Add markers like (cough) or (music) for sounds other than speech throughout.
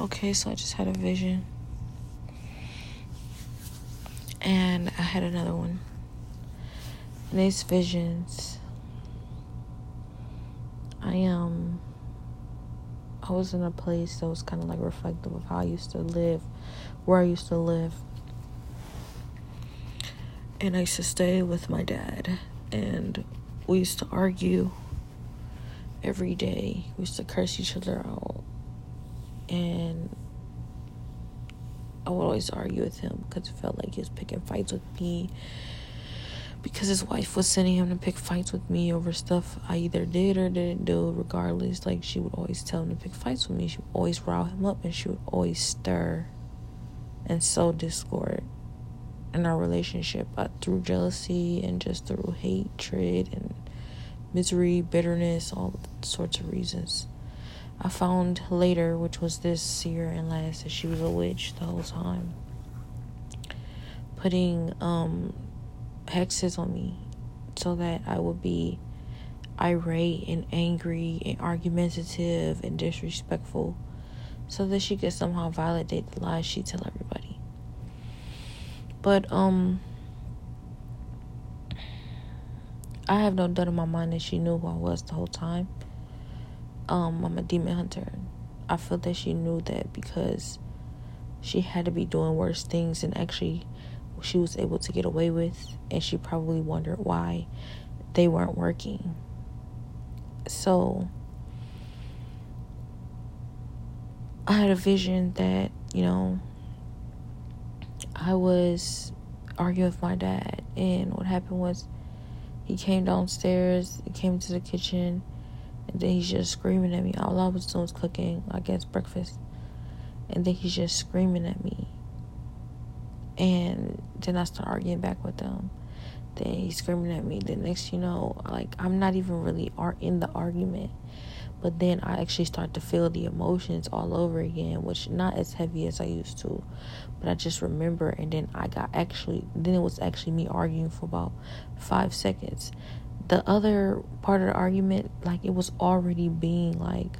Okay, so I just had a vision. And I had another one. These visions, I um I was in a place that was kind of like reflective of how I used to live, where I used to live. And I used to stay with my dad, and we used to argue every day. We used to curse each other out and I would always argue with him because it felt like he was picking fights with me because his wife was sending him to pick fights with me over stuff I either did or didn't do, regardless. Like, she would always tell him to pick fights with me. She would always rile him up and she would always stir and sow discord in our relationship uh, through jealousy and just through hatred and misery, bitterness, all sorts of reasons. I found later, which was this year and last, that she was a witch the whole time. Putting um, hexes on me so that I would be irate and angry and argumentative and disrespectful so that she could somehow validate the lies she tell everybody. But um I have no doubt in my mind that she knew who I was the whole time um, I'm a demon hunter. I feel that she knew that because she had to be doing worse things and actually she was able to get away with and she probably wondered why they weren't working. So I had a vision that, you know, I was arguing with my dad and what happened was he came downstairs, he came to the kitchen and then he's just screaming at me. All I was doing was cooking, I guess, breakfast. And then he's just screaming at me. And then I start arguing back with him. Then he's screaming at me. The next you know, like I'm not even really in the argument. But then I actually start to feel the emotions all over again, which not as heavy as I used to. But I just remember and then I got actually then it was actually me arguing for about five seconds the other part of the argument, like it was already being like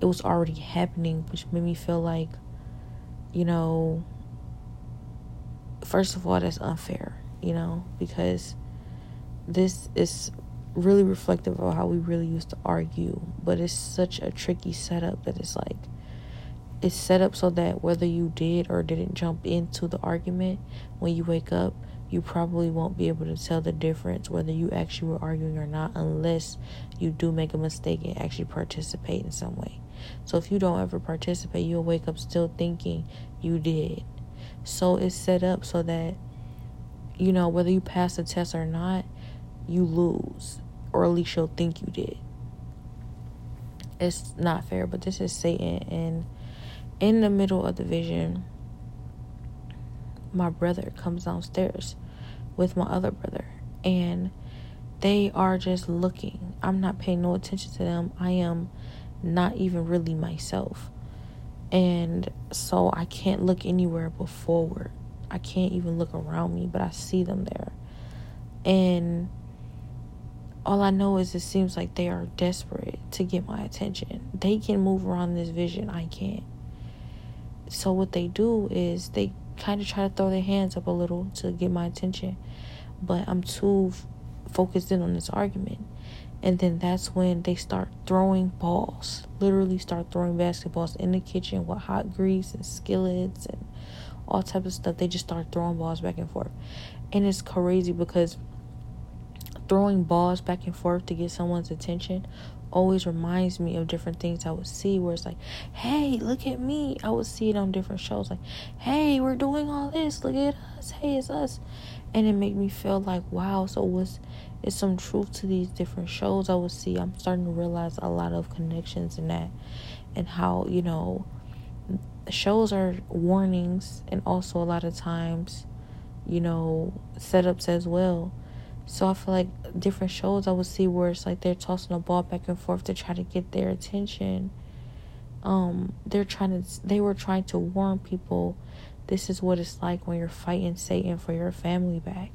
it was already happening, which made me feel like, you know, first of all, that's unfair, you know, because this is really reflective of how we really used to argue, but it's such a tricky setup that it's like it's set up so that whether you did or didn't jump into the argument when you wake up, you probably won't be able to tell the difference whether you actually were arguing or not unless you do make a mistake and actually participate in some way. So if you don't ever participate, you'll wake up still thinking you did. So it's set up so that you know whether you pass the test or not, you lose or at least you'll think you did. It's not fair, but this is Satan and in the middle of the vision my brother comes downstairs with my other brother and they are just looking. I'm not paying no attention to them. I am not even really myself. And so I can't look anywhere but forward. I can't even look around me, but I see them there. And all I know is it seems like they are desperate to get my attention. They can move around this vision, I can't. So what they do is they kind of try to throw their hands up a little to get my attention, but I'm too f- focused in on this argument. And then that's when they start throwing balls, literally start throwing basketballs in the kitchen with hot grease and skillets and all type of stuff. They just start throwing balls back and forth. And it's crazy because throwing balls back and forth to get someone's attention always reminds me of different things I would see where it's like, hey, look at me. I would see it on different shows like, hey, we're doing all this. Look at us. Hey, it's us. And it made me feel like, wow, so was is some truth to these different shows I would see. I'm starting to realize a lot of connections in that and how, you know, shows are warnings and also a lot of times, you know, setups as well so I feel like different shows I would see where it's like they're tossing a ball back and forth to try to get their attention. Um, they're trying to they were trying to warn people this is what it's like when you're fighting Satan for your family back.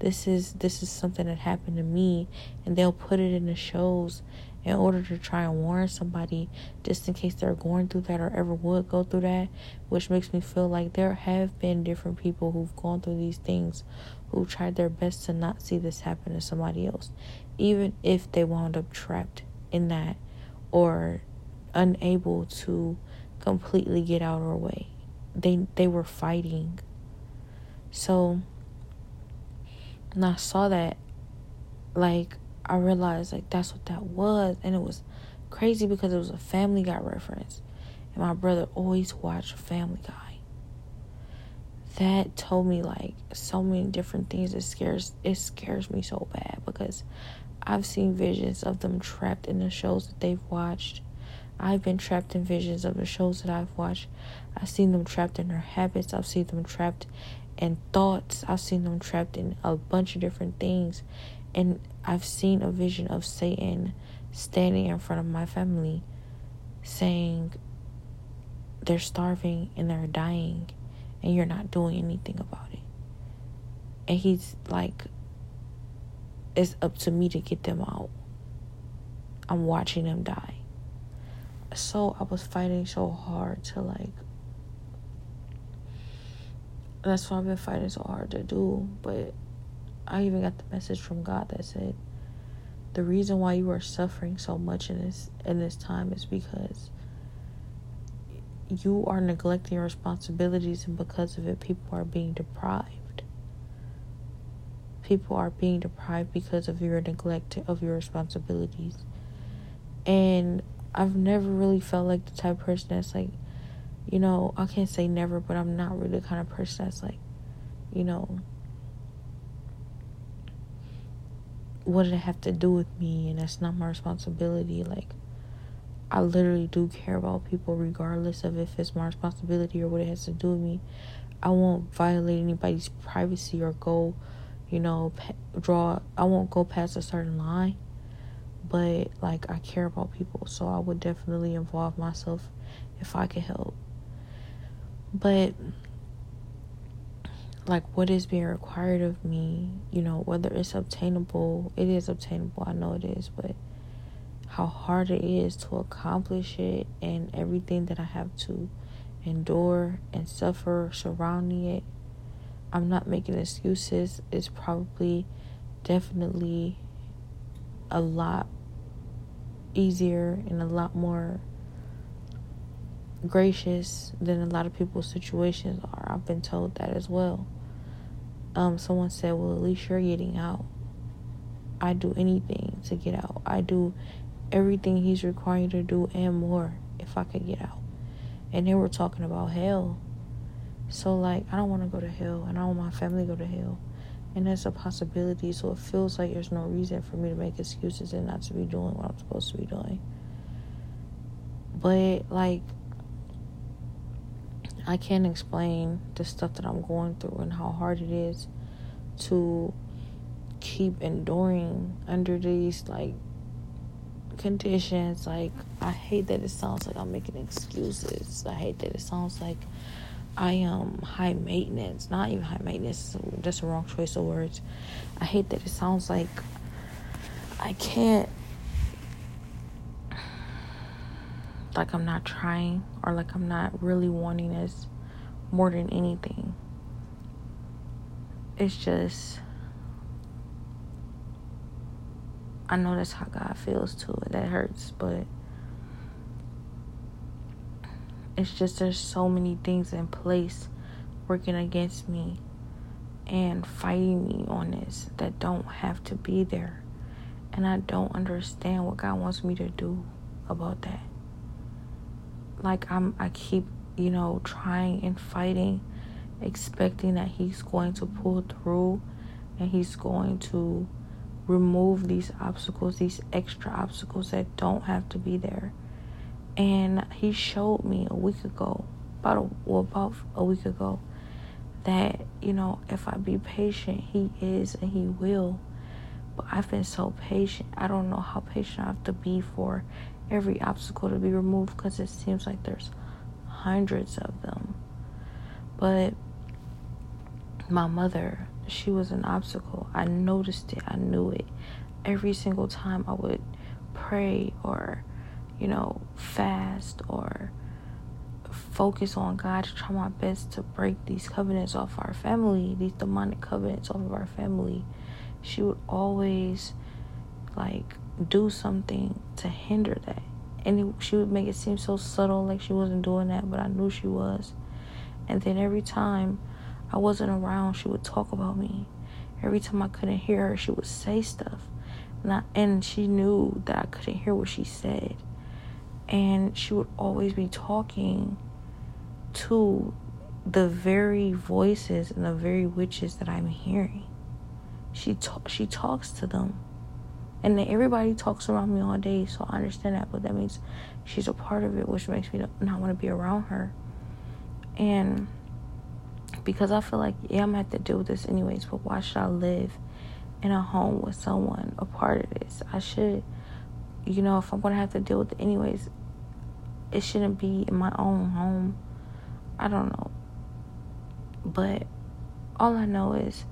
This is this is something that happened to me and they'll put it in the shows in order to try and warn somebody just in case they're going through that or ever would go through that, which makes me feel like there have been different people who've gone through these things who tried their best to not see this happen to somebody else, even if they wound up trapped in that or unable to completely get out or away. They they were fighting. So and I saw that like I realized like that's what that was and it was crazy because it was a family guy reference. And my brother always watched Family Guy that told me like so many different things it scares it scares me so bad because I've seen visions of them trapped in the shows that they've watched. I've been trapped in visions of the shows that I've watched. I've seen them trapped in their habits. I've seen them trapped in thoughts. I've seen them trapped in a bunch of different things. And I've seen a vision of Satan standing in front of my family saying they're starving and they're dying and you're not doing anything about it. And he's like, it's up to me to get them out. I'm watching them die. So I was fighting so hard to like. That's what I've been fighting so hard to do. But I even got the message from God that said, the reason why you are suffering so much in this in this time is because you are neglecting your responsibilities, and because of it, people are being deprived. People are being deprived because of your neglect of your responsibilities. And I've never really felt like the type of person that's like, you know, I can't say never, but I'm not really the kind of person that's like, you know, what did it have to do with me? And that's not my responsibility. Like, I literally do care about people regardless of if it's my responsibility or what it has to do with me. I won't violate anybody's privacy or go, you know, draw. I won't go past a certain line. But like I care about people, so I would definitely involve myself if I could help. But like what is being required of me, you know, whether it's obtainable, it is obtainable. I know it is, but how hard it is to accomplish it and everything that I have to endure and suffer surrounding it. I'm not making excuses. It's probably definitely a lot easier and a lot more gracious than a lot of people's situations are. I've been told that as well. Um, someone said, Well, at least you're getting out. I do anything to get out. I do everything he's requiring to do and more if I could get out. And they we're talking about hell. So like I don't want to go to hell and I want my family to go to hell. And that's a possibility. So it feels like there's no reason for me to make excuses and not to be doing what I'm supposed to be doing. But like I can't explain the stuff that I'm going through and how hard it is to keep enduring under these like conditions. Like, I hate that it sounds like I'm making excuses. I hate that it sounds like I am high maintenance. Not even high maintenance, that's the wrong choice of words. I hate that it sounds like I can't, like I'm not trying or like I'm not really wanting this more than anything. It's just I know that's how God feels too. That hurts, but it's just there's so many things in place working against me and fighting me on this that don't have to be there. And I don't understand what God wants me to do about that. Like I'm I keep, you know, trying and fighting expecting that he's going to pull through and he's going to remove these obstacles, these extra obstacles that don't have to be there. And he showed me a week ago, about a, well, about a week ago, that you know if I be patient, he is and he will. But I've been so patient. I don't know how patient I have to be for every obstacle to be removed because it seems like there's hundreds of them. But my mother she was an obstacle. I noticed it. I knew it. Every single time I would pray or, you know, fast or focus on God to try my best to break these covenants off our family, these demonic covenants off of our family, she would always like do something to hinder that. And it, she would make it seem so subtle, like she wasn't doing that, but I knew she was. And then every time I wasn't around, she would talk about me. Every time I couldn't hear her, she would say stuff. And, I, and she knew that I couldn't hear what she said. And she would always be talking to the very voices and the very witches that I'm hearing. She ta- she talks to them. And everybody talks around me all day, so I understand that, but that means she's a part of it, which makes me not want to be around her. And because I feel like, yeah, I'm gonna have to deal with this anyways, but why should I live in a home with someone a part of this? I should, you know, if I'm gonna have to deal with it anyways, it shouldn't be in my own home. I don't know. But all I know is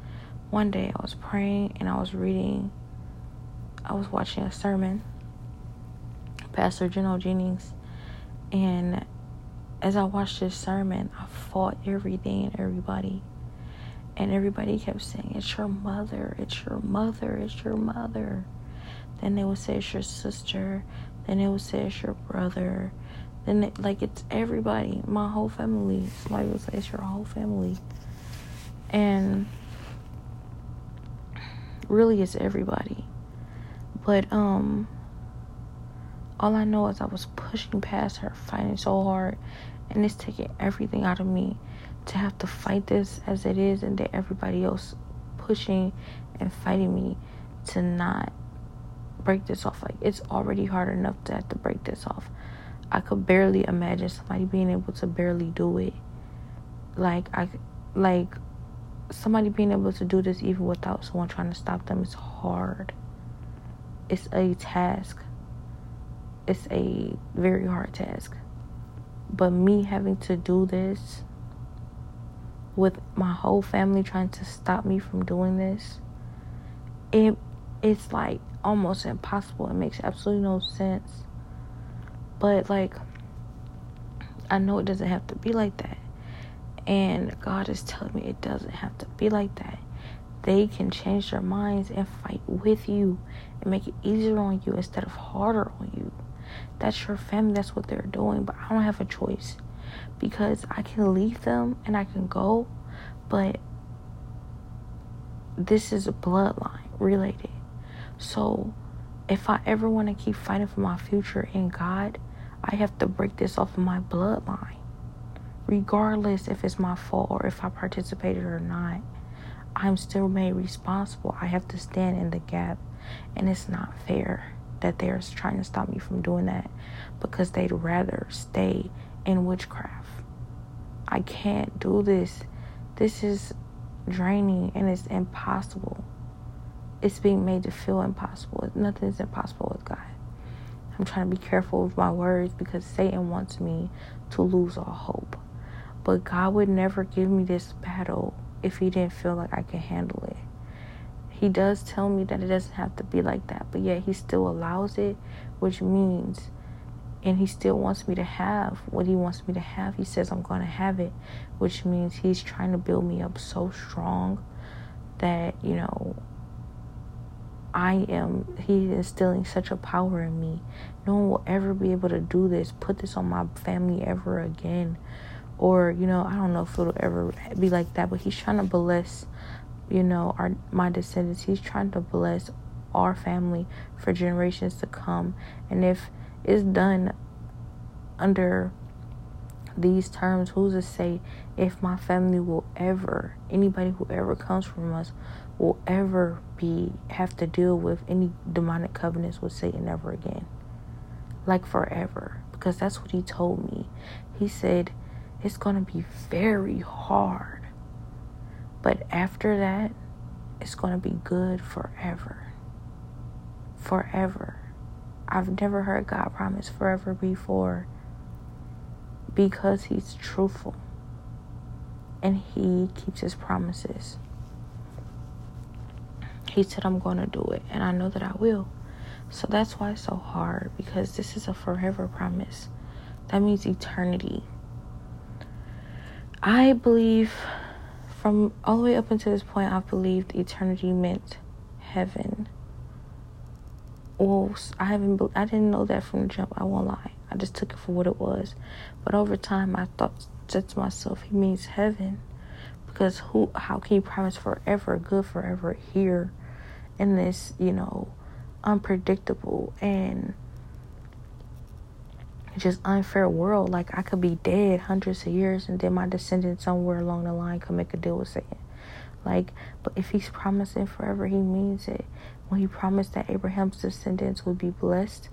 one day I was praying and I was reading, I was watching a sermon, Pastor Gino Jennings, and as I watched this sermon, I fought everything and everybody. And everybody kept saying, It's your mother, it's your mother, it's your mother. Then they would say it's your sister. Then they would say it's your brother. Then, it, like, it's everybody, my whole family. Somebody would say it's your whole family. And really, it's everybody. But, um, all I know is I was pushing past her, fighting so hard and it's taking everything out of me to have to fight this as it is and that everybody else pushing and fighting me to not break this off. Like it's already hard enough to have to break this off. I could barely imagine somebody being able to barely do it. Like i like somebody being able to do this even without someone trying to stop them is hard. It's a task. It's a very hard task but me having to do this with my whole family trying to stop me from doing this, it it's like almost impossible. It makes absolutely no sense. But like I know it doesn't have to be like that. And God is telling me it doesn't have to be like that. They can change their minds and fight with you and make it easier on you instead of harder on you. That's your family. That's what they're doing. But I don't have a choice because I can leave them and I can go, but this is a bloodline related. So if I ever want to keep fighting for my future in God, I have to break this off of my bloodline. Regardless if it's my fault or if I participated or not, I'm still made responsible. I have to stand in the gap, and it's not fair that they're trying to stop me from doing that because they'd rather stay in witchcraft. I can't do this. This is draining and it's impossible. It's being made to feel impossible. Nothing is impossible with God. I'm trying to be careful with my words because Satan wants me to lose all hope. But God would never give me this battle if He didn't feel like I could handle it he does tell me that it doesn't have to be like that, but yet he still allows it, which means, and he still wants me to have what he wants me to have. He says I'm going to have it, which means he's trying to build me up so strong that, you know, I am, he is instilling such a power in me. No one will ever be able to do this, put this on my family ever again. Or, you know, I don't know if it'll ever be like that, but he's trying to bless you know, our my descendants. He's trying to bless our family for generations to come. And if it's done under these terms, who's to say if my family will ever, anybody who ever comes from us, will ever be have to deal with any demonic covenants with Satan ever again, like forever, because that's what he told me. He said it's gonna be very hard but after that, it's going to be good forever. Forever. I've never heard God promise forever before because He's truthful and He keeps His promises. He said, I'm going to do it, and I know that I will. So that's why it's so hard because this is a forever promise. That means eternity. I believe from all the way up until this point, I believed eternity meant heaven. Well, I haven't. I didn't know that from the jump. I won't lie. I just took it for what it was. But over time, I thought said to myself, he means heaven, because who? How can you promise forever, good forever here, in this you know, unpredictable and just unfair world. Like I could be dead hundreds of years and then my descendants somewhere along the line could make a deal with Satan. Like, but if he's promising forever, he means it. When he promised that Abraham's descendants would be blessed,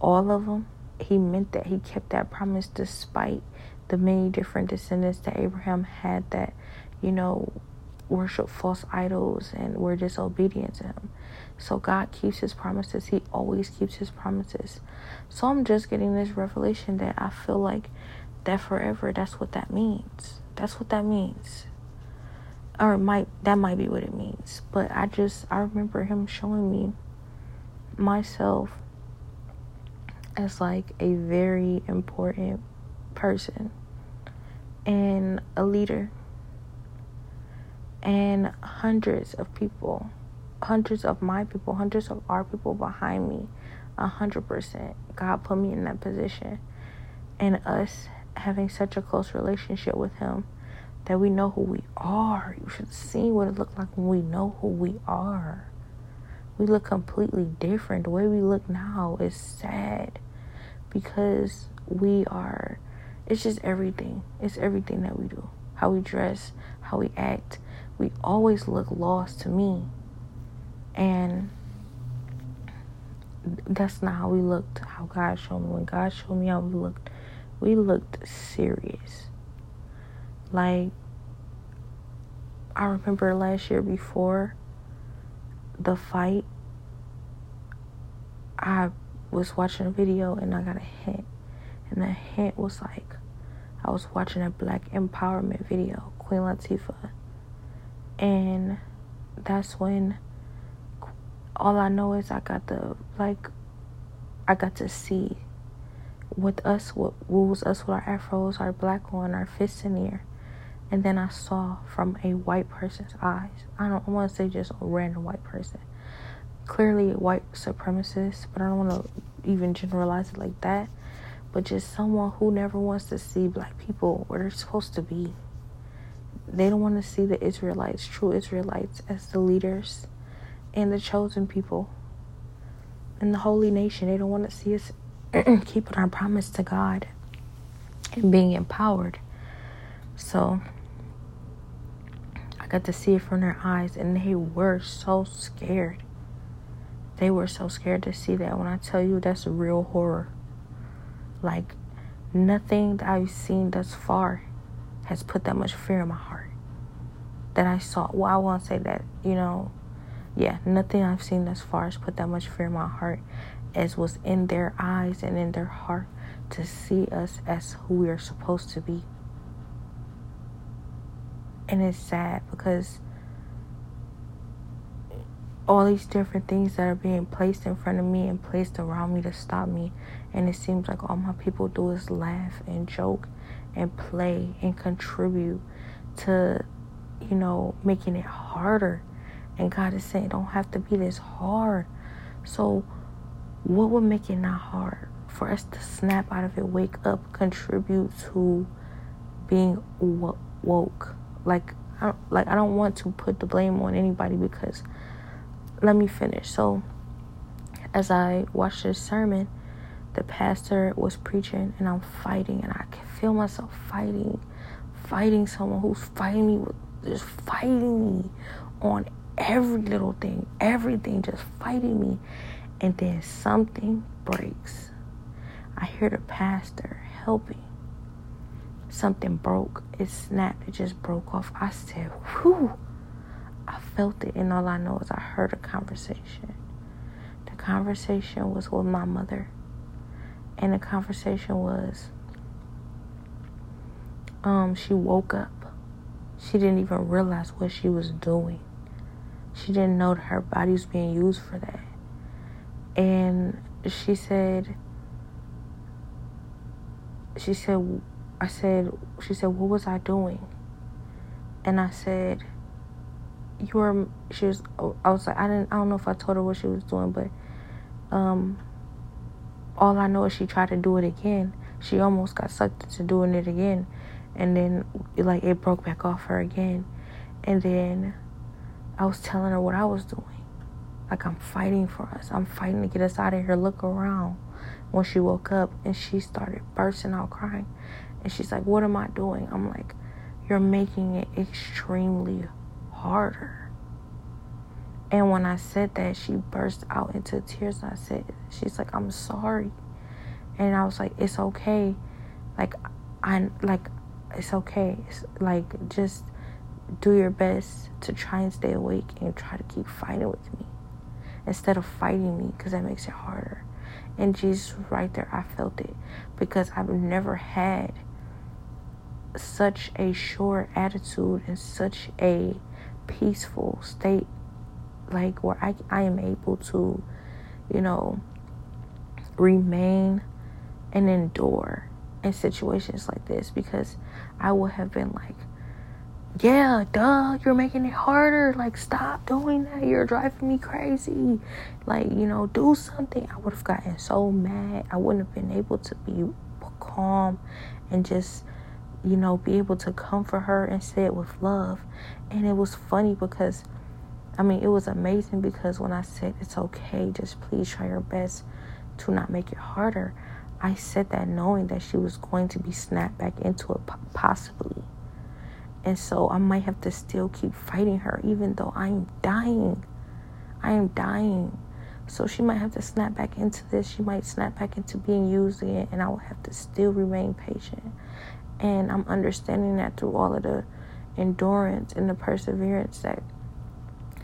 all of them, he meant that he kept that promise despite the many different descendants that Abraham had that, you know, worship false idols and were disobedient to him. So God keeps his promises. He always keeps his promises. So I'm just getting this revelation that I feel like that forever, that's what that means. That's what that means. Or might that might be what it means. But I just I remember him showing me myself as like a very important person and a leader and hundreds of people hundreds of my people, hundreds of our people behind me. A hundred percent. God put me in that position. And us having such a close relationship with Him that we know who we are. You should see what it looked like when we know who we are. We look completely different. The way we look now is sad because we are, it's just everything. It's everything that we do. How we dress, how we act. We always look lost to me. And that's not how we looked, how God showed me. When God showed me how we looked, we looked serious. Like, I remember last year before the fight, I was watching a video and I got a hint. And the hint was like, I was watching a black empowerment video, Queen Latifah. And that's when all I know is I got the like I got to see with us what rules us with our afros, our black one, our fists in the air. And then I saw from a white person's eyes. I don't want to say just a random white person. Clearly white supremacist, but I don't want to even generalize it like that. But just someone who never wants to see black people where they're supposed to be. They don't want to see the Israelites, true Israelites, as the leaders and the chosen people and the holy nation. They don't want to see us (clears throat) keeping our promise to God and being empowered. So I got to see it from their eyes, and they were so scared. They were so scared to see that. When I tell you that's a real horror, like nothing that I've seen thus far has put that much fear in my heart. That I saw. Well, I won't say that, you know, yeah, nothing I've seen thus far has put that much fear in my heart as was in their eyes and in their heart to see us as who we are supposed to be. And it's sad because all these different things that are being placed in front of me and placed around me to stop me. And it seems like all my people do is laugh and joke and play and contribute to, you know, making it harder and God is saying, don't have to be this hard. So, what would make it not hard? For us to snap out of it, wake up, contribute to being woke. Like, I don't, like I don't want to put the blame on anybody because let me finish. So, as I watched this sermon, the pastor was preaching, and I'm fighting, and I can feel myself fighting, fighting someone who's fighting me with just fighting me on every little thing, everything just fighting me. And then something breaks. I hear the pastor helping. Something broke. It snapped. It just broke off. I said, whew. I felt it. And all I know is I heard a conversation. The conversation was with my mother. And the conversation was um, she woke up. She didn't even realize what she was doing. She didn't know that her body was being used for that. And she said, she said, I said, she said, what was I doing? And I said, you were, she was, I was like, I didn't, I don't know if I told her what she was doing, but, um, all I know is she tried to do it again. She almost got sucked into doing it again. And then, like, it broke back off her again. And then I was telling her what I was doing. Like, I'm fighting for us. I'm fighting to get us out of here. Look around. When she woke up and she started bursting out crying. And she's like, What am I doing? I'm like, You're making it extremely harder. And when I said that, she burst out into tears. And I said, She's like, I'm sorry. And I was like, It's okay. Like, I'm like, it's okay. It's like, just do your best to try and stay awake and try to keep fighting with me instead of fighting me because that makes it harder. And Jesus right there, I felt it because I've never had such a sure attitude and such a peaceful state like where I, I am able to, you know, remain and endure in situations like this because I would have been like, yeah, duh, you're making it harder. Like, stop doing that. You're driving me crazy. Like, you know, do something. I would have gotten so mad. I wouldn't have been able to be calm and just, you know, be able to comfort her and say it with love. And it was funny because, I mean, it was amazing because when I said it's okay, just please try your best to not make it harder, I said that knowing that she was going to be snapped back into it, possibly and so I might have to still keep fighting her, even though I'm dying. I am dying. So she might have to snap back into this. She might snap back into being used again, and I will have to still remain patient. And I'm understanding that through all of the endurance and the perseverance that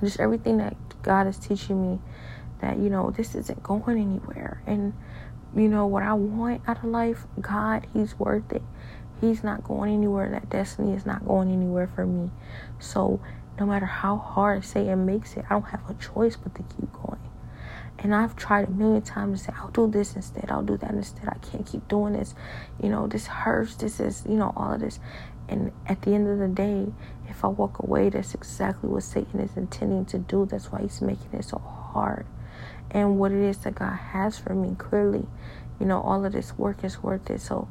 just everything that God is teaching me that, you know, this isn't going anywhere. And, you know, what I want out of life, God, He's worth it. He's not going anywhere. That destiny is not going anywhere for me. So no matter how hard Satan makes it, I don't have a choice but to keep going. And I've tried a million times to say, I'll do this instead. I'll do that instead. I can't keep doing this. You know, this hurts. This is, you know, all of this. And at the end of the day, if I walk away, that's exactly what Satan is intending to do. That's why he's making it so hard. And what it is that God has for me, clearly, you know, all of this work is worth it. So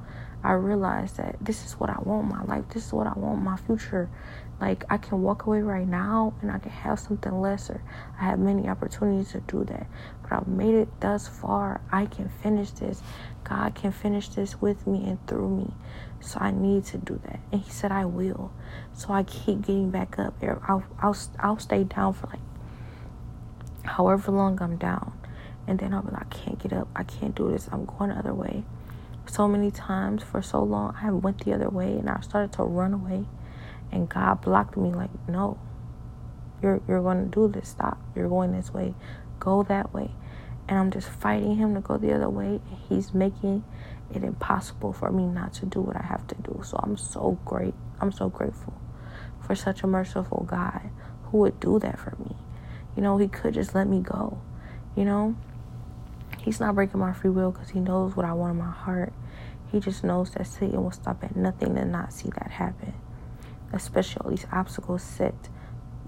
I realized that this is what I want my life. This is what I want my future. Like I can walk away right now and I can have something lesser. I have many opportunities to do that. But I've made it thus far. I can finish this. God can finish this with me and through me. So I need to do that. And he said I will. So I keep getting back up. I'll I'll I'll stay down for like however long I'm down. And then I'll be like, I can't get up. I can't do this. I'm going the other way so many times for so long I went the other way and I started to run away and God blocked me like no you're you're going to do this. Stop. You're going this way. Go that way. And I'm just fighting him to go the other way and he's making it impossible for me not to do what I have to do. So I'm so great I'm so grateful for such a merciful God who would do that for me. You know he could just let me go you know He's not breaking my free will because he knows what I want in my heart. He just knows that Satan will stop at nothing to not see that happen. Especially all these obstacles set.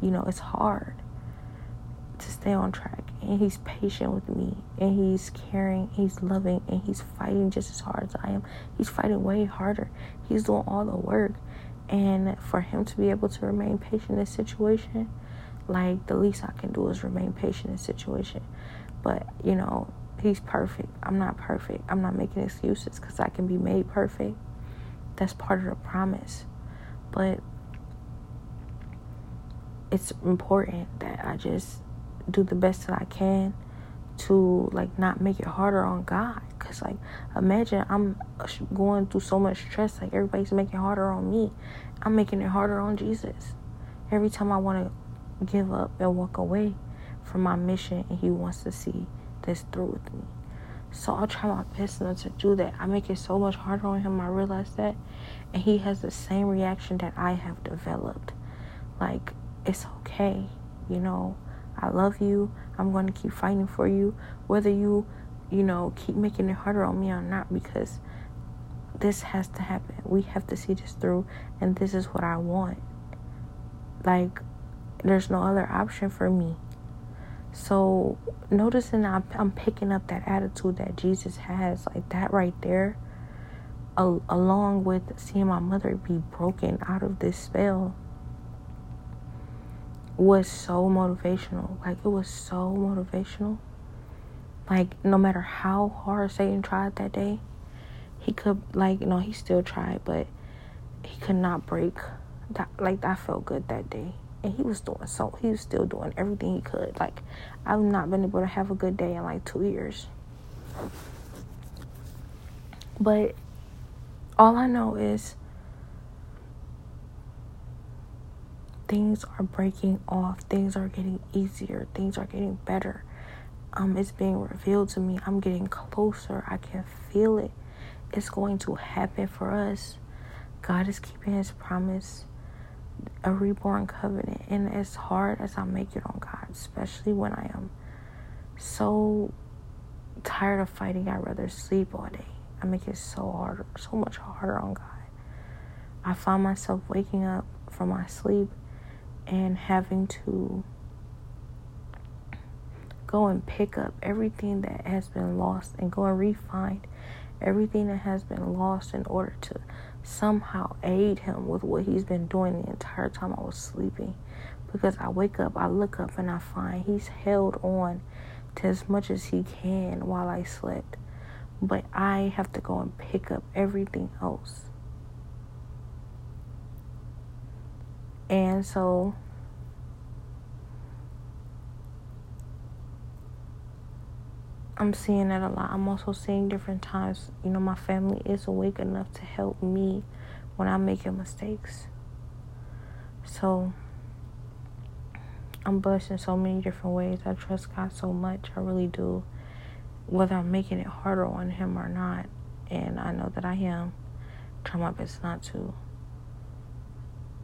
You know, it's hard to stay on track. And he's patient with me. And he's caring. He's loving. And he's fighting just as hard as I am. He's fighting way harder. He's doing all the work. And for him to be able to remain patient in this situation, like the least I can do is remain patient in this situation. But, you know, He's perfect. I'm not perfect. I'm not making excuses because I can be made perfect. That's part of the promise. But it's important that I just do the best that I can to like not make it harder on God. Cause like imagine I'm going through so much stress, like everybody's making harder on me. I'm making it harder on Jesus. Every time I want to give up and walk away from my mission, and He wants to see this through with me. So I'll try my best not to do that. I make it so much harder on him. I realize that. And he has the same reaction that I have developed. Like, it's okay. You know, I love you. I'm going to keep fighting for you, whether you, you know, keep making it harder on me or not, because this has to happen. We have to see this through, and this is what I want. Like, there's no other option for me. So, noticing I'm, I'm picking up that attitude that Jesus has, like that right there, al- along with seeing my mother be broken out of this spell, was so motivational. Like, it was so motivational. Like, no matter how hard Satan tried that day, he could, like, you know, he still tried, but he could not break that. Like, I felt good that day and he was doing so he was still doing everything he could. Like i've not been able to have a good day in like two years. But all i know is things are breaking off things are getting easier things are getting better. Um it's being revealed to me. I'm getting closer. I can feel it. It's going to happen for us. God is keeping his promise a reborn covenant. And as hard as I make it on God, especially when I am so tired of fighting, I'd rather sleep all day. I make it so hard, so much harder on God. I find myself waking up from my sleep and having to go and pick up everything that has been lost and go and refine everything that has been lost in order to somehow aid him with what he's been doing the entire time I was sleeping. Because I wake up, I look up, and I find he's held on to as much as he can while I slept. But I have to go and pick up everything else. And so I'm seeing that a lot. I'm also seeing different times, you know, my family is awake enough to help me when I'm making mistakes. So I'm blessed in so many different ways. I trust God so much. I really do. Whether I'm making it harder on Him or not. And I know that I am. Try my best not to.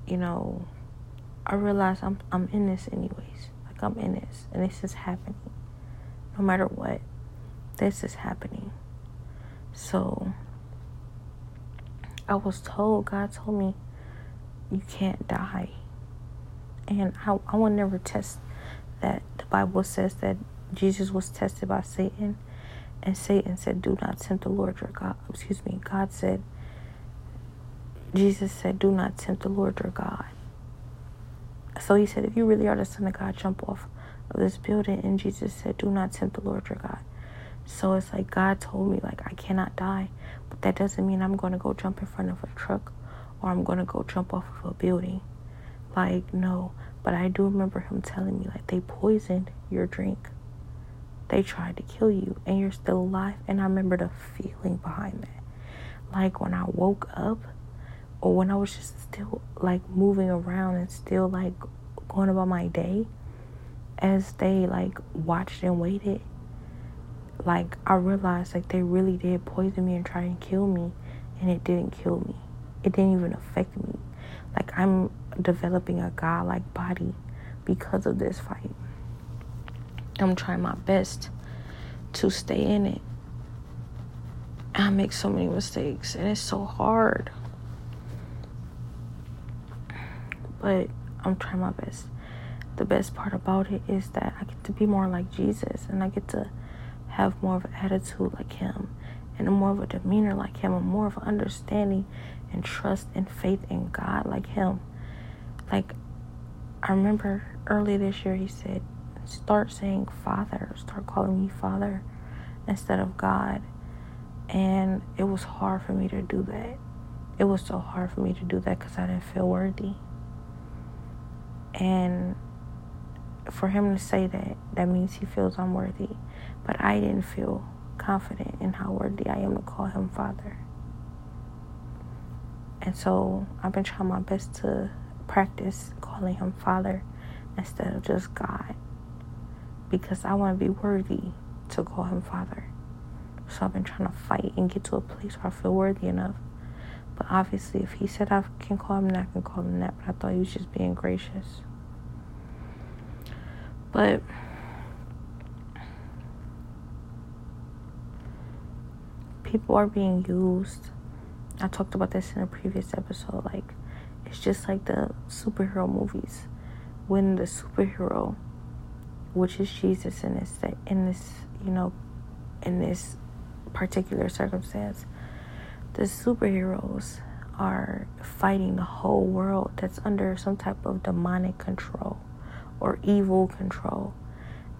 You know, I realize I'm I'm in this anyways. Like I'm in this. And this is happening. No matter what this is happening. So I was told, God told me, you can't die. And I, I will never test that. The Bible says that Jesus was tested by Satan. And Satan said, Do not tempt the Lord your God. Excuse me. God said, Jesus said, Do not tempt the Lord your God. So he said, If you really are the Son of God, jump off of this building. And Jesus said, Do not tempt the Lord your God. So it's like God told me like I cannot die, but that doesn't mean I'm going to go jump in front of a truck or I'm going to go jump off of a building. Like no, but I do remember him telling me like they poisoned your drink. They tried to kill you and you're still alive and I remember the feeling behind that. Like when I woke up or when I was just still like moving around and still like going about my day as they like watched and waited like I realized like they really did poison me and try and kill me and it didn't kill me. It didn't even affect me. Like I'm developing a godlike body because of this fight. I'm trying my best to stay in it. I make so many mistakes and it's so hard. But I'm trying my best. The best part about it is that I get to be more like Jesus and I get to have more of an attitude like him and more of a demeanor like him and more of an understanding and trust and faith in God like him. Like I remember early this year he said, start saying father, start calling me father instead of God. And it was hard for me to do that. It was so hard for me to do that because I didn't feel worthy. And for him to say that, that means he feels unworthy. But I didn't feel confident in how worthy I am to call him father. And so I've been trying my best to practice calling him father instead of just God. Because I want to be worthy to call him father. So I've been trying to fight and get to a place where I feel worthy enough. But obviously, if he said I can call him that, I can call him that. But I thought he was just being gracious. But people are being used. I talked about this in a previous episode. Like, it's just like the superhero movies. When the superhero, which is Jesus in this in this, you know, in this particular circumstance, the superheroes are fighting the whole world that's under some type of demonic control or evil control.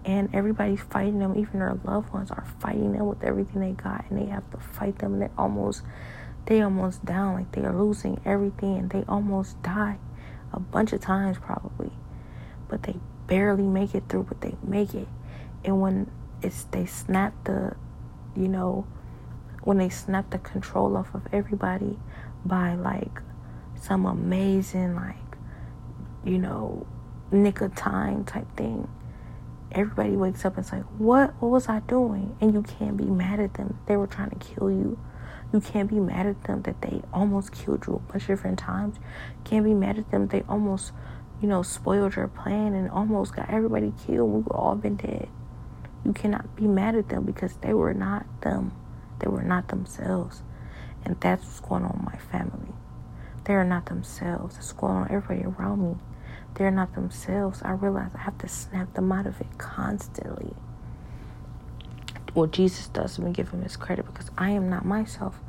And everybody's fighting them, even their loved ones are fighting them with everything they got and they have to fight them. and They're almost they almost down, like they are losing everything and they almost die a bunch of times probably. But they barely make it through, but they make it. And when it's they snap the you know, when they snap the control off of everybody by like some amazing like you know nick of time type thing everybody wakes up and like what? What was i doing? And you can't be mad at them. They were trying to kill you. You can't be mad at them that they almost killed you a bunch of different times. You can't be mad at them they almost you know spoiled your plan and almost got everybody killed. We would all been dead. You cannot be mad at them because they were not them. They were not themselves. And that's what's going on with my family. They are not themselves. It's going on everybody around me. They're not themselves. I realize I have to snap them out of it constantly. Well, Jesus does me give him his credit because I am not myself.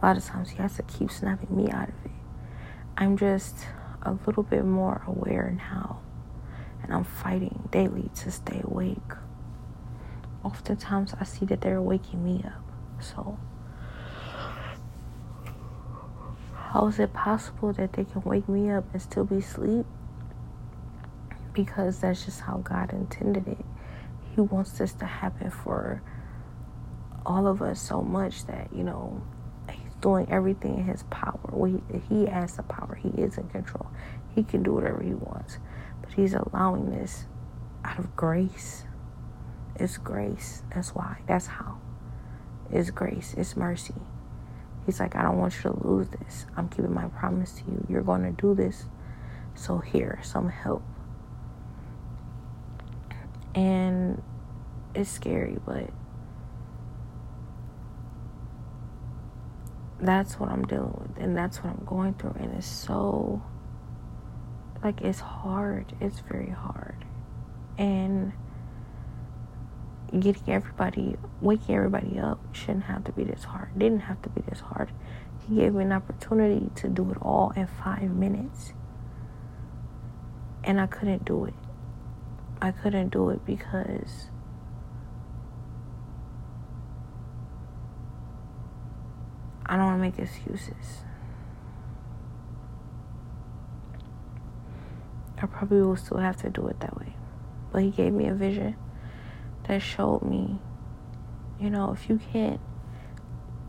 A lot of times he has to keep snapping me out of it. I'm just a little bit more aware now. And I'm fighting daily to stay awake. Oftentimes I see that they're waking me up. So How is it possible that they can wake me up and still be asleep? Because that's just how God intended it. He wants this to happen for all of us so much that, you know, He's doing everything in His power. We, he has the power, He is in control. He can do whatever He wants. But He's allowing this out of grace. It's grace. That's why. That's how. It's grace. It's mercy. He's like, I don't want you to lose this. I'm keeping my promise to you. You're going to do this. So, here, some help. And it's scary, but that's what I'm dealing with. And that's what I'm going through. And it's so, like, it's hard. It's very hard. And getting everybody, waking everybody up shouldn't have to be this hard. Didn't have to be this hard. He gave me an opportunity to do it all in five minutes. And I couldn't do it. I couldn't do it because I don't want to make excuses. I probably will still have to do it that way. But he gave me a vision that showed me, you know, if you can't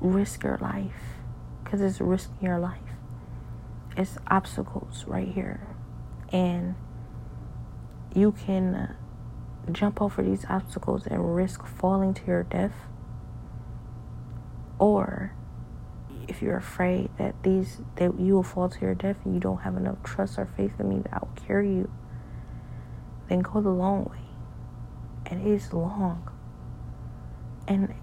risk your life, because it's risking your life, it's obstacles right here. And you can jump over these obstacles and risk falling to your death. Or if you're afraid that these that you will fall to your death and you don't have enough trust or faith in me that I'll carry you, then go the long way and it's long. And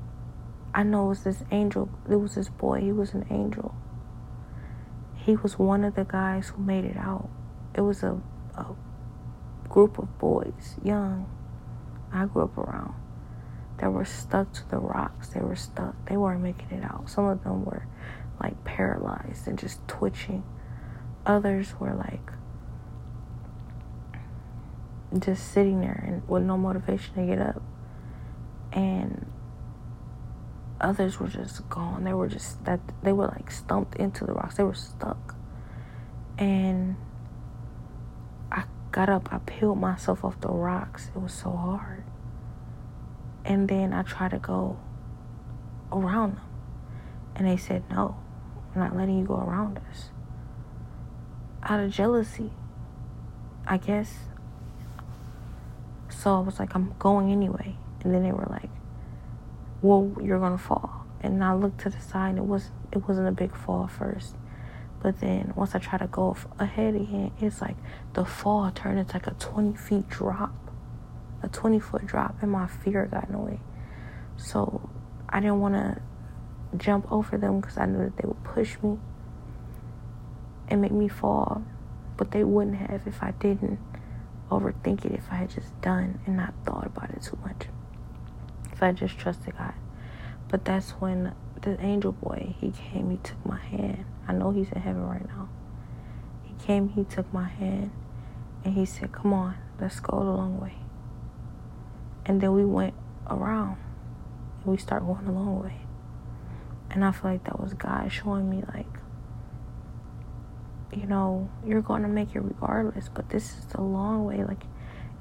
I know it was this angel, it was this boy, he was an angel. He was one of the guys who made it out. It was a, a group of boys, young, I grew up around, that were stuck to the rocks. They were stuck, they weren't making it out. Some of them were like paralyzed and just twitching, others were like just sitting there and with no motivation to get up. And others were just gone. They were just that they were like stumped into the rocks. They were stuck. And got up, I peeled myself off the rocks. It was so hard. And then I tried to go around them. And they said, No, we're not letting you go around us. Out of jealousy, I guess so I was like, I'm going anyway. And then they were like, Well, you're gonna fall. And I looked to the side and it was it wasn't a big fall first. But then once I try to go ahead again, it's like the fall turned into like a 20 feet drop. a 20 foot drop, and my fear got in the way. So I didn't want to jump over them because I knew that they would push me and make me fall. But they wouldn't have if I didn't overthink it, if I had just done and not thought about it too much. If I just trusted God. But that's when the angel boy, he came, he took my hand. I know he's in heaven right now. He came, he took my hand, and he said, Come on, let's go the long way. And then we went around and we start going the long way. And I feel like that was God showing me, like, you know, you're going to make it regardless, but this is the long way. Like,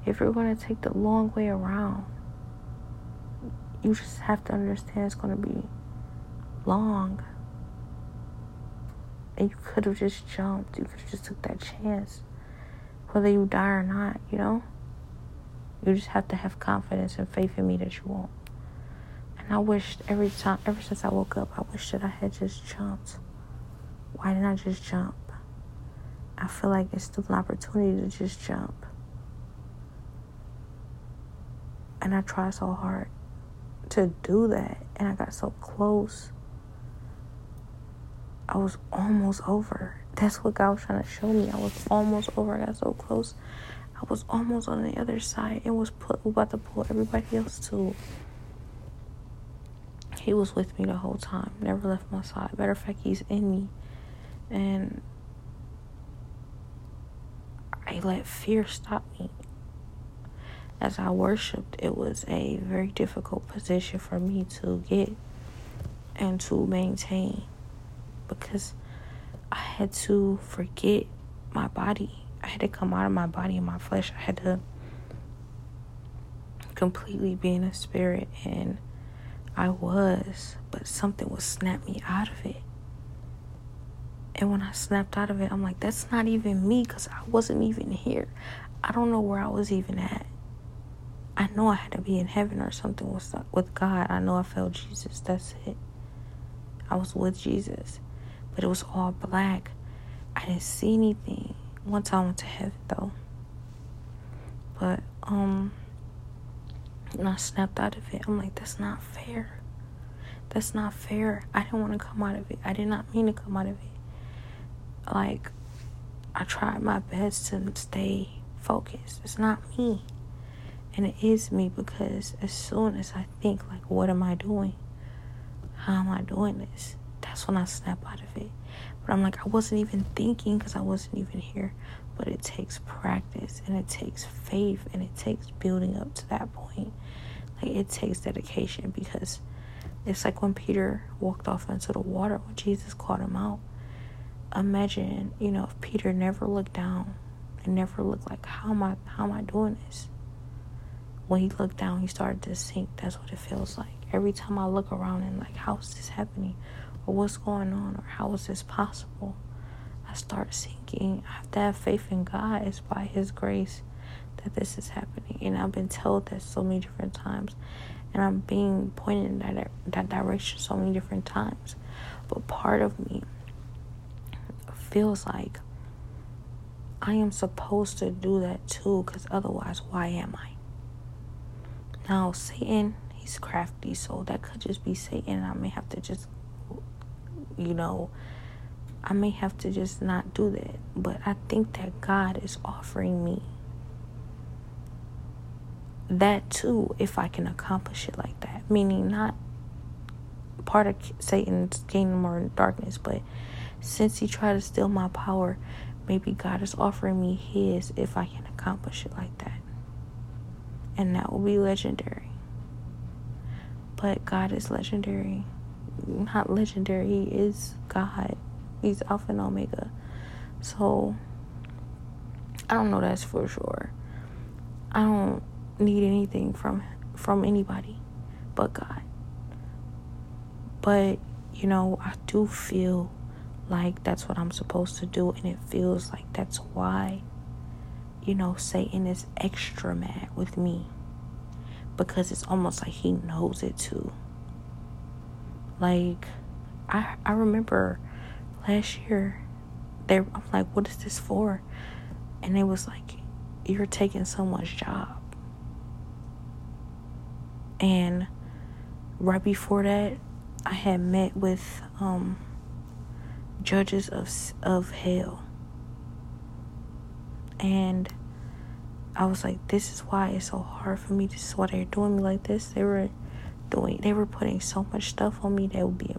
if you're going to take the long way around, you just have to understand it's going to be long. And you could have just jumped. You could have just took that chance. Whether you die or not, you know? You just have to have confidence and faith in me that you won't. And I wished every time, ever since I woke up, I wish that I had just jumped. Why didn't I just jump? I feel like it's still an opportunity to just jump. And I tried so hard to do that, and I got so close. I was almost over. That's what God was trying to show me. I was almost over. I got so close. I was almost on the other side and was put, about to pull everybody else too. He was with me the whole time. Never left my side. Matter of fact, he's in me. And I let fear stop me. As I worshiped, it was a very difficult position for me to get and to maintain because I had to forget my body. I had to come out of my body and my flesh. I had to completely be in a spirit, and I was, but something would snap me out of it. And when I snapped out of it, I'm like, that's not even me because I wasn't even here. I don't know where I was even at. I know I had to be in heaven or something with, with God. I know I felt Jesus. That's it. I was with Jesus but it was all black. I didn't see anything. Time I went to heaven though. But um and I snapped out of it. I'm like, that's not fair. That's not fair. I didn't want to come out of it. I did not mean to come out of it. Like I tried my best to stay focused. It's not me. And it is me because as soon as I think like what am I doing? How am I doing this? That's when I snap out of it. But I'm like, I wasn't even thinking because I wasn't even here. But it takes practice and it takes faith and it takes building up to that point. Like, it takes dedication because it's like when Peter walked off into the water when Jesus called him out. Imagine, you know, if Peter never looked down and never looked like, how am I, how am I doing this? When he looked down, he started to sink. That's what it feels like. Every time I look around and like, how is this happening? Or what's going on or how is this possible, I start sinking. I have to have faith in God. It's by His grace that this is happening. And I've been told that so many different times. And I'm being pointed in that, that direction so many different times. But part of me feels like I am supposed to do that too, because otherwise, why am I? Now, Satan, he's crafty, so that could just be Satan. And I may have to just you know, I may have to just not do that. But I think that God is offering me that too if I can accomplish it like that. Meaning, not part of Satan's kingdom or darkness, but since he tried to steal my power, maybe God is offering me his if I can accomplish it like that. And that will be legendary. But God is legendary not legendary. He is God. He's Alpha and Omega. So I don't know that's for sure. I don't need anything from from anybody but God. But you know, I do feel like that's what I'm supposed to do and it feels like that's why you know Satan is extra mad with me because it's almost like he knows it too. Like, I I remember last year, they I'm like, what is this for? And it was like, you're taking someone's job. And right before that, I had met with um, judges of of hell, and I was like, "This is why it's so hard for me. This is why they're doing me like this. They were doing, they were putting so much stuff on me that would be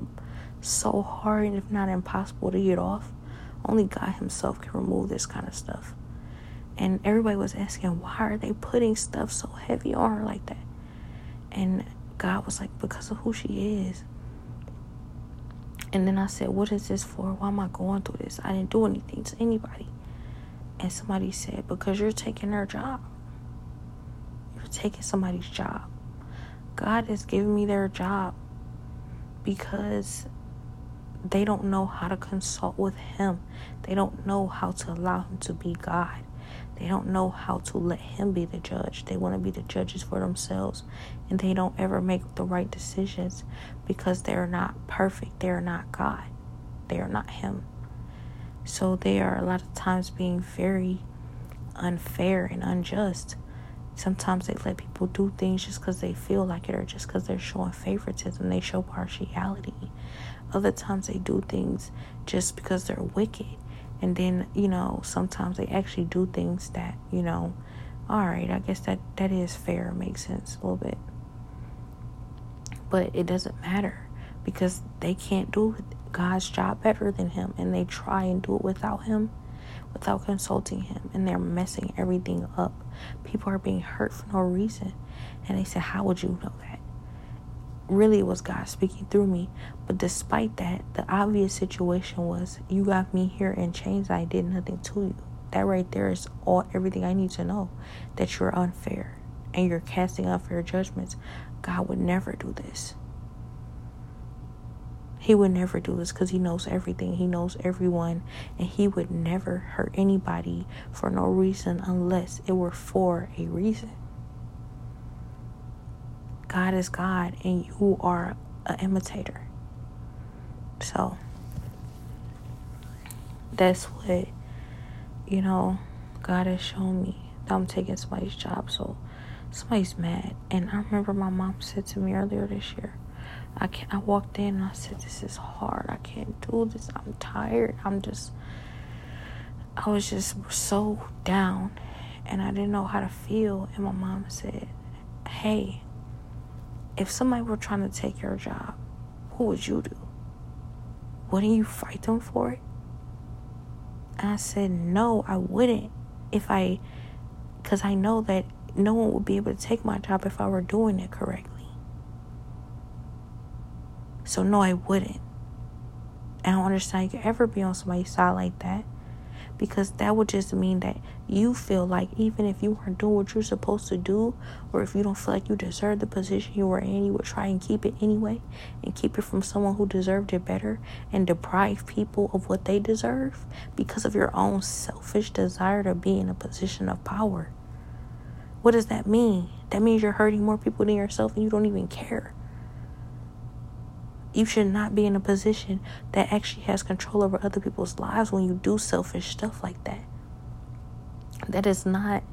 so hard, if not impossible, to get off. Only God Himself can remove this kind of stuff." And everybody was asking, "Why are they putting stuff so heavy on her like that?" And God was like, "Because of who she is." And then I said, What is this for? Why am I going through this? I didn't do anything to anybody. And somebody said, Because you're taking her job. You're taking somebody's job. God has given me their job because they don't know how to consult with Him. They don't know how to allow Him to be God. They don't know how to let Him be the judge. They want to be the judges for themselves. And they don't ever make the right decisions because they're not perfect. They're not God. They are not Him. So they are a lot of times being very unfair and unjust. Sometimes they let people do things just because they feel like it or just because they're showing favoritism. They show partiality. Other times they do things just because they're wicked and then you know sometimes they actually do things that you know all right i guess that that is fair makes sense a little bit but it doesn't matter because they can't do god's job better than him and they try and do it without him without consulting him and they're messing everything up people are being hurt for no reason and they said how would you know that really it was God speaking through me. But despite that, the obvious situation was you got me here in chains. I did nothing to you. That right there is all everything I need to know that you're unfair and you're casting unfair judgments. God would never do this. He would never do this because he knows everything. He knows everyone. And he would never hurt anybody for no reason unless it were for a reason. God is God and you are an imitator. So that's what, you know, God has shown me that I'm taking somebody's job. So somebody's mad. And I remember my mom said to me earlier this year, I can I walked in and I said, This is hard. I can't do this. I'm tired. I'm just I was just so down and I didn't know how to feel. And my mom said, Hey, if somebody were trying to take your job, what would you do? Wouldn't you fight them for it? And I said, no, I wouldn't. If I, because I know that no one would be able to take my job if I were doing it correctly. So, no, I wouldn't. I don't understand you could ever be on somebody's side like that because that would just mean that you feel like even if you weren't doing what you're supposed to do or if you don't feel like you deserve the position you were in you would try and keep it anyway and keep it from someone who deserved it better and deprive people of what they deserve because of your own selfish desire to be in a position of power. What does that mean? That means you're hurting more people than yourself and you don't even care you should not be in a position that actually has control over other people's lives when you do selfish stuff like that. That is not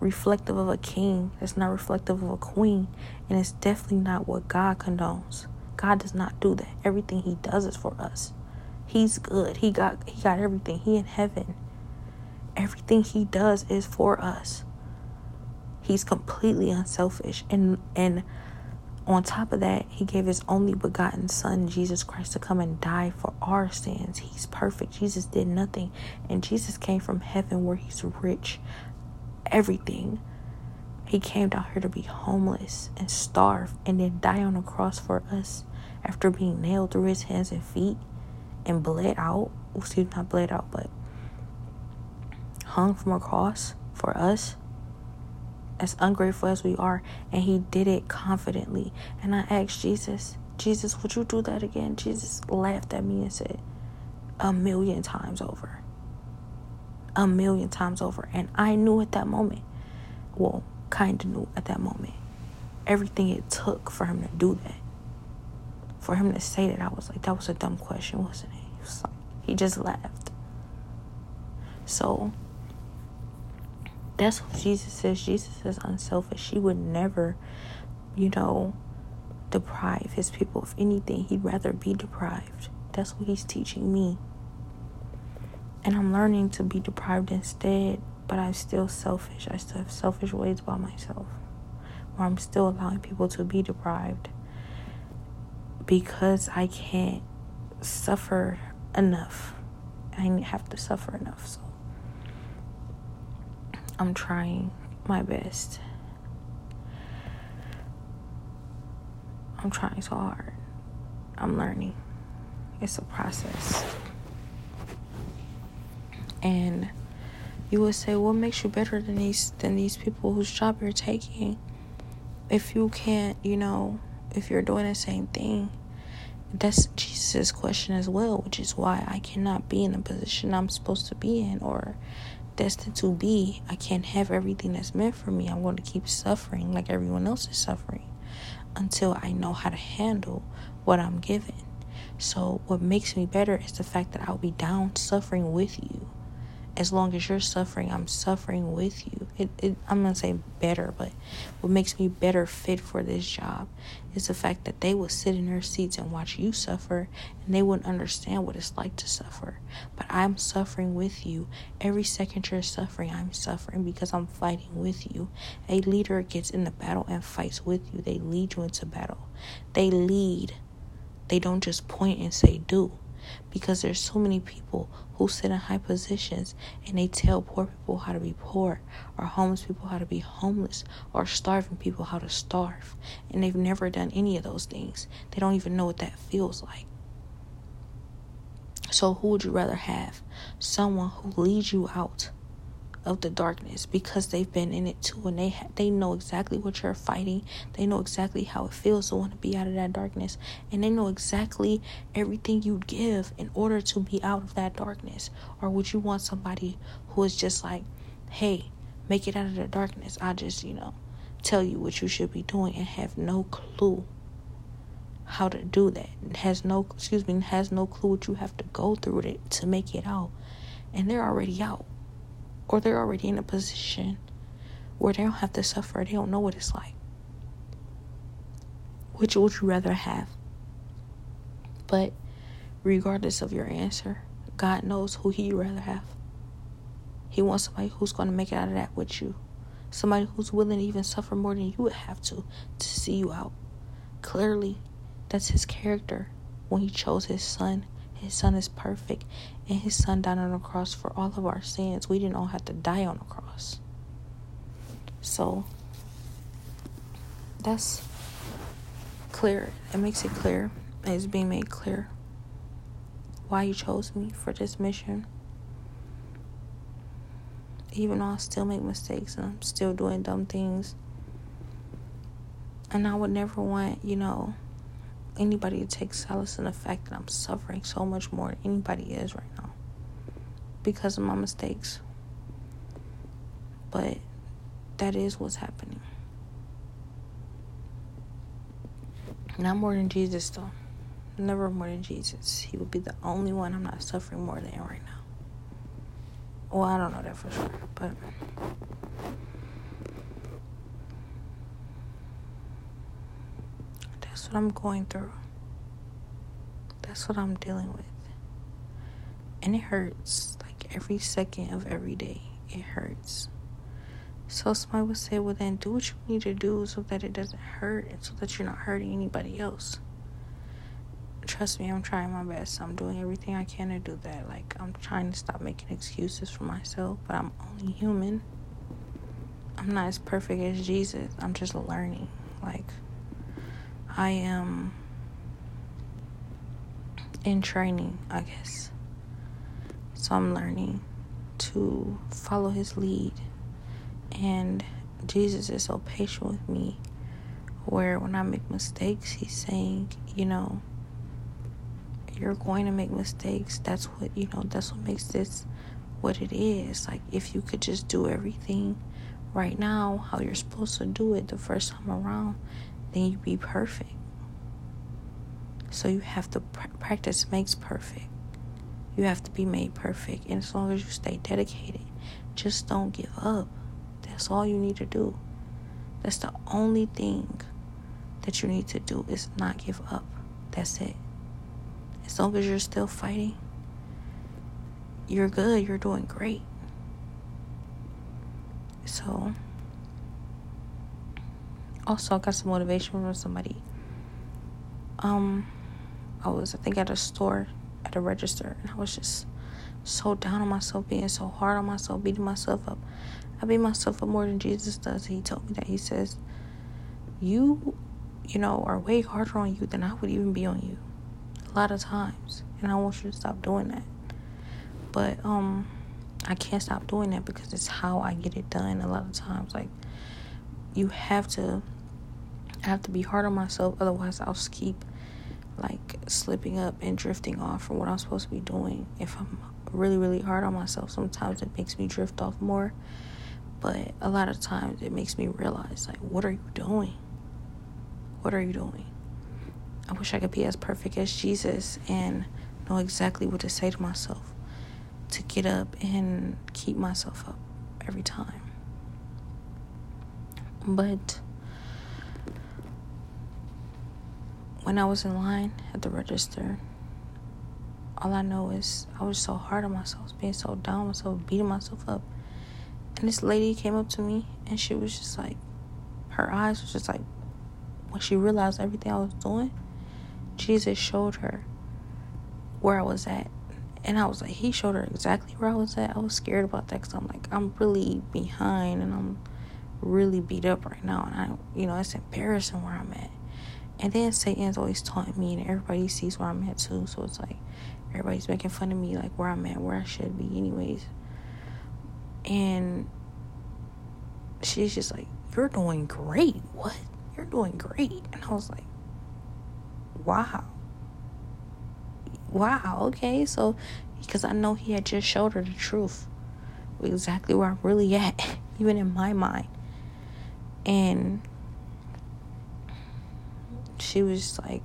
reflective of a king. That's not reflective of a queen. And it's definitely not what God condones. God does not do that. Everything he does is for us. He's good. He got he got everything. He in heaven. Everything he does is for us. He's completely unselfish and and on top of that, he gave his only begotten son, Jesus Christ, to come and die for our sins. He's perfect. Jesus did nothing. And Jesus came from heaven where he's rich, everything. He came down here to be homeless and starve and then die on a cross for us after being nailed through his hands and feet and bled out. Excuse me, not bled out, but hung from a cross for us as ungrateful as we are, and he did it confidently. And I asked Jesus, Jesus, would you do that again? Jesus laughed at me and said, A million times over. A million times over. And I knew at that moment, well, kind of knew at that moment, everything it took for him to do that. For him to say that, I was like, that was a dumb question, wasn't it? He, was like, he just laughed. So, that's what Jesus says. Jesus is unselfish. He would never you know, deprive his people of anything. He'd rather be deprived. That's what he's teaching me. And I'm learning to be deprived instead, but I'm still selfish. I still have selfish ways about myself where I'm still allowing people to be deprived because I can't suffer enough. I have to suffer enough. So I'm trying my best. I'm trying so hard. I'm learning. It's a process. And you would say, what makes you better than these than these people whose job you're taking? If you can't, you know, if you're doing the same thing, that's Jesus' question as well, which is why I cannot be in the position I'm supposed to be in or destined to be. I can't have everything that's meant for me. I'm going to keep suffering like everyone else is suffering until I know how to handle what I'm given. So, what makes me better is the fact that I'll be down suffering with you as long as you're suffering, I'm suffering with you. It, it, I'm gonna say better, but what makes me better fit for this job is the fact that they will sit in their seats and watch you suffer, and they wouldn't understand what it's like to suffer. But I'm suffering with you. Every second you're suffering, I'm suffering because I'm fighting with you. A leader gets in the battle and fights with you. They lead you into battle. They lead. They don't just point and say do because there's so many people who sit in high positions and they tell poor people how to be poor or homeless people how to be homeless or starving people how to starve. And they've never done any of those things. They don't even know what that feels like. So who would you rather have? Someone who leads you out of the darkness because they've been in it too and they they know exactly what you're fighting. They know exactly how it feels to want to be out of that darkness and they know exactly everything you'd give in order to be out of that darkness. Or would you want somebody who is just like hey make it out of the darkness. I just you know tell you what you should be doing and have no clue how to do that. Has no excuse me has no clue what you have to go through to, to make it out. And they're already out or they're already in a position where they don't have to suffer. They don't know what it's like. Which would you rather have? But regardless of your answer, God knows who He'd rather have. He wants somebody who's going to make it out of that with you. Somebody who's willing to even suffer more than you would have to to see you out. Clearly, that's His character when He chose His Son his son is perfect, and his son died on the cross for all of our sins. We didn't all have to die on the cross. So that's clear. It makes it clear. It's being made clear why you chose me for this mission. Even though I still make mistakes and I'm still doing dumb things. And I would never want, you know, anybody to take solace in the fact that I'm suffering so much more than anybody is right now because of my mistakes. But that is what's happening. Not more than Jesus, though. Never more than Jesus. He would be the only one I'm not suffering more than right now. Well, I don't know that for sure, but. What I'm going through. That's what I'm dealing with. And it hurts. Like every second of every day, it hurts. So somebody would say, well, then do what you need to do so that it doesn't hurt and so that you're not hurting anybody else. Trust me, I'm trying my best. I'm doing everything I can to do that. Like, I'm trying to stop making excuses for myself, but I'm only human. I'm not as perfect as Jesus. I'm just learning. Like, I am in training, I guess. So I'm learning to follow his lead. And Jesus is so patient with me where when I make mistakes, he's saying, you know, you're going to make mistakes. That's what, you know, that's what makes this what it is. Like, if you could just do everything right now how you're supposed to do it the first time around, then you be perfect. So you have to pr- practice makes perfect. You have to be made perfect. And as long as you stay dedicated, just don't give up. That's all you need to do. That's the only thing that you need to do is not give up. That's it. As long as you're still fighting, you're good. You're doing great. So, also, I got some motivation from somebody. Um, I was, I think, at a store at a register, and I was just so down on myself, being so hard on myself, beating myself up. I beat myself up more than Jesus does. He told me that. He says, You, you know, are way harder on you than I would even be on you. A lot of times. And I want you to stop doing that. But um I can't stop doing that because it's how I get it done a lot of times. Like you have to I have to be hard on myself, otherwise I'll just keep like slipping up and drifting off from what I'm supposed to be doing. If I'm really, really hard on myself, sometimes it makes me drift off more. But a lot of times it makes me realize, like, what are you doing? What are you doing? I wish I could be as perfect as Jesus and know exactly what to say to myself to get up and keep myself up every time. But when I was in line at the register, all I know is I was so hard on myself, being so down myself, beating myself up. And this lady came up to me and she was just like, her eyes was just like, when she realized everything I was doing, Jesus showed her where I was at. And I was like, he showed her exactly where I was at. I was scared about that because I'm like, I'm really behind and I'm really beat up right now. And I, you know, it's embarrassing where I'm at. And then Satan's always taunting me, and everybody sees where I'm at too. So it's like everybody's making fun of me, like where I'm at, where I should be, anyways. And she's just like, You're doing great. What? You're doing great. And I was like, Wow. Wow, okay. So, because I know he had just showed her the truth, exactly where I'm really at, (laughs) even in my mind. And she was like,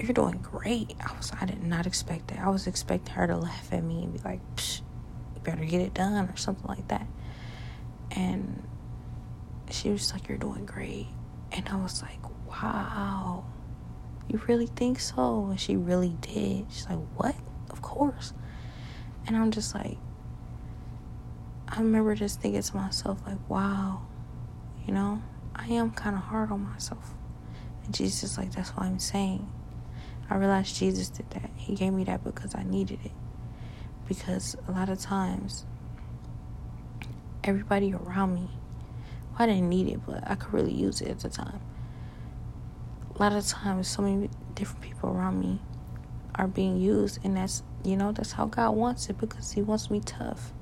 You're doing great. I was I did not expect that. I was expecting her to laugh at me and be like, Psh, you better get it done or something like that. And she was like, You're doing great. And I was like, Wow. You really think so? And she really did. She's like, What? Of course. And I'm just like I remember just thinking to myself, like, wow, you know, I am kind of hard on myself. And Jesus, like, that's what I'm saying. I realized Jesus did that. He gave me that because I needed it. Because a lot of times, everybody around me, well, I didn't need it, but I could really use it at the time. A lot of times, so many different people around me are being used, and that's, you know, that's how God wants it because He wants me tough.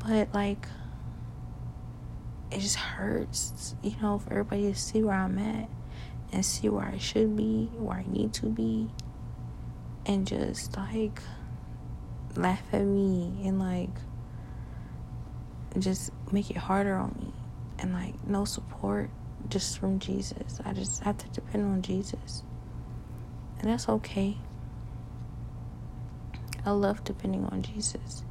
But, like, it just hurts, you know, for everybody to see where I'm at and see where I should be, where I need to be, and just like laugh at me and like just make it harder on me and like no support just from Jesus. I just have to depend on Jesus. And that's okay. I love depending on Jesus.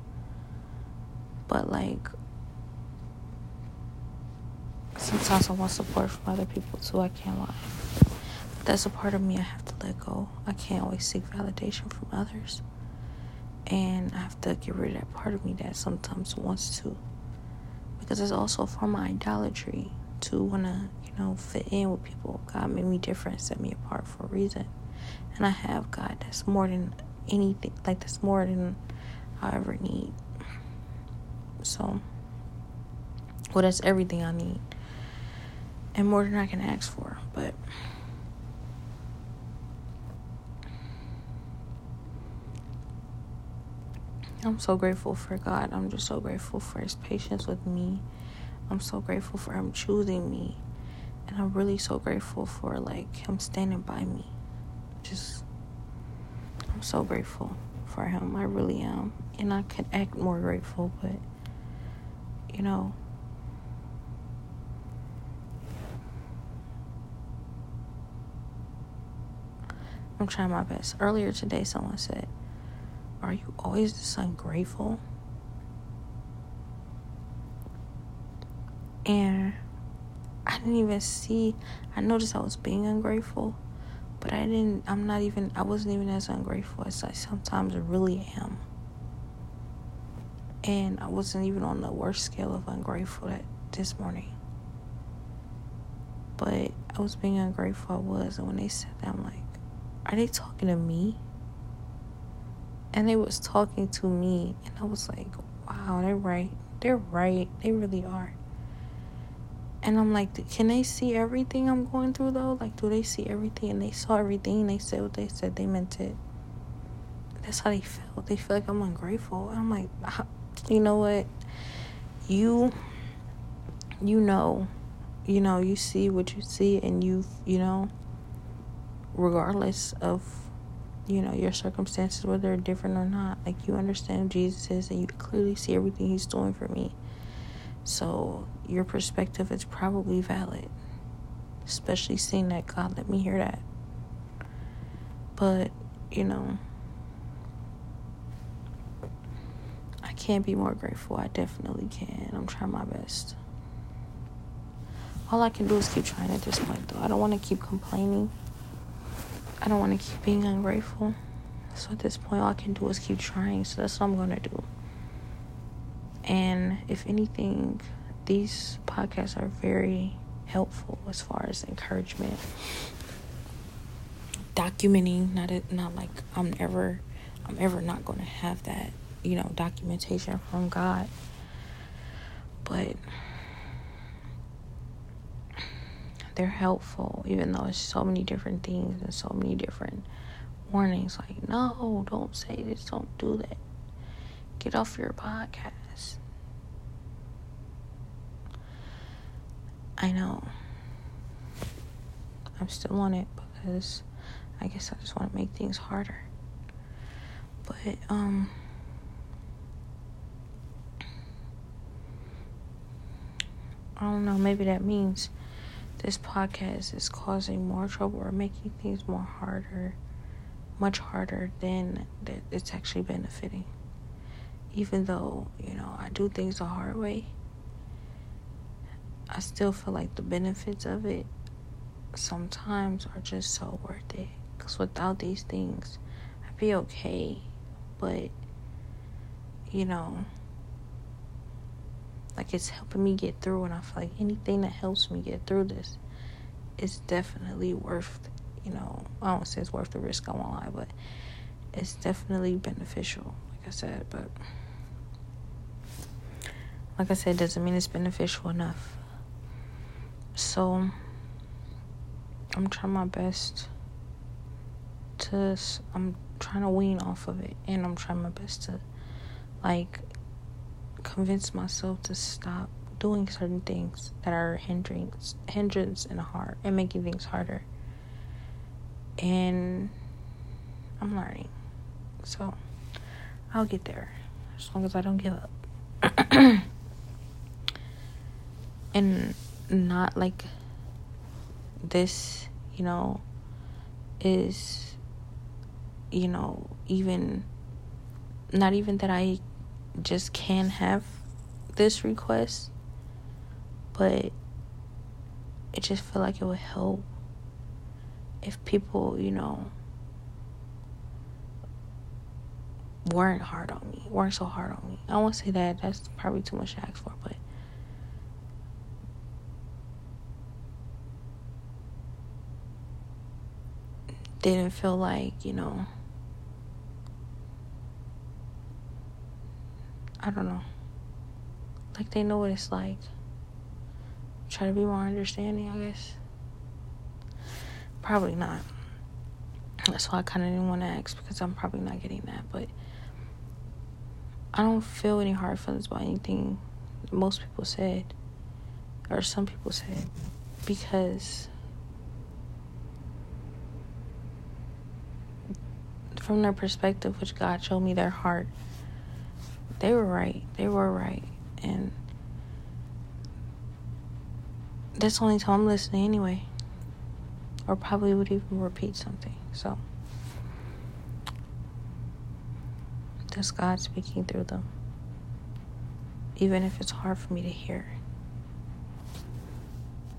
But like sometimes I want support from other people too, I can't lie. But that's a part of me I have to let go. I can't always seek validation from others. And I have to get rid of that part of me that sometimes wants to. Because it's also from my idolatry to want to, you know, fit in with people. God made me different, set me apart for a reason. And I have God that's more than anything, like, that's more than I ever need. So, well, that's everything I need and more than I can ask for. But I'm so grateful for God. I'm just so grateful for His patience with me. I'm so grateful for Him choosing me. And I'm really so grateful for like Him standing by me. Just, I'm so grateful for Him. I really am. And I could act more grateful, but you know, I'm trying my best. Earlier today, someone said, Are you always this ungrateful? And I didn't even see. I noticed I was being ungrateful, but I didn't. I'm not even. I wasn't even as ungrateful as I sometimes really am. And I wasn't even on the worst scale of ungrateful that this morning. But I was being ungrateful. I was, and when they said that, I'm like, are they talking to me? And they was talking to me, and I was like, wow, they're right. They're right. They really are. And I'm like, can they see everything I'm going through though? Like, do they see everything? And they saw everything. They said what they said. They meant it. That's how they felt. They feel like I'm ungrateful. And I'm like, ah, you know what? You, you know, you know, you see what you see, and you, you know, regardless of, you know, your circumstances, whether they're different or not, like you understand who Jesus is, and you clearly see everything He's doing for me. So your perspective is probably valid, especially seeing that God let me hear that. But, you know, I can't be more grateful. I definitely can. I'm trying my best. All I can do is keep trying at this point, though. I don't want to keep complaining. I don't want to keep being ungrateful. So at this point, all I can do is keep trying. So that's what I'm going to do. And if anything, these podcasts are very helpful as far as encouragement. Documenting, not a, not like I'm ever, I'm ever not going to have that, you know, documentation from God. But they're helpful, even though it's so many different things and so many different warnings. Like, no, don't say this, don't do that. Get off your podcast. I know. I'm still on it because I guess I just want to make things harder. But, um, I don't know, maybe that means this podcast is causing more trouble or making things more harder, much harder than it's actually benefiting. Even though, you know, I do things the hard way I still feel like the benefits of it sometimes are just so worth it. Because without these things, I'd be okay. But, you know, like it's helping me get through. And I feel like anything that helps me get through this is definitely worth, you know, I don't say it's worth the risk, I won't lie, but it's definitely beneficial, like I said. But, like I said, it doesn't mean it's beneficial enough. So I'm trying my best to I'm trying to wean off of it and I'm trying my best to like convince myself to stop doing certain things that are hindrance hindrance in the heart and making things harder. And I'm learning. So I'll get there as long as I don't give up. (clears throat) and not like this, you know, is, you know, even, not even that I just can have this request, but it just feel like it would help if people, you know, weren't hard on me, weren't so hard on me. I won't say that, that's probably too much to ask for, but didn't feel like, you know, I don't know. Like they know what it's like. Try to be more understanding, I guess. Probably not. That's why I kind of didn't want to ask because I'm probably not getting that. But I don't feel any hard feelings about anything most people said, or some people said, because from their perspective, which God showed me their heart, they were right. They were right. And that's only time I'm listening anyway. Or probably would even repeat something. So that's God speaking through them. Even if it's hard for me to hear.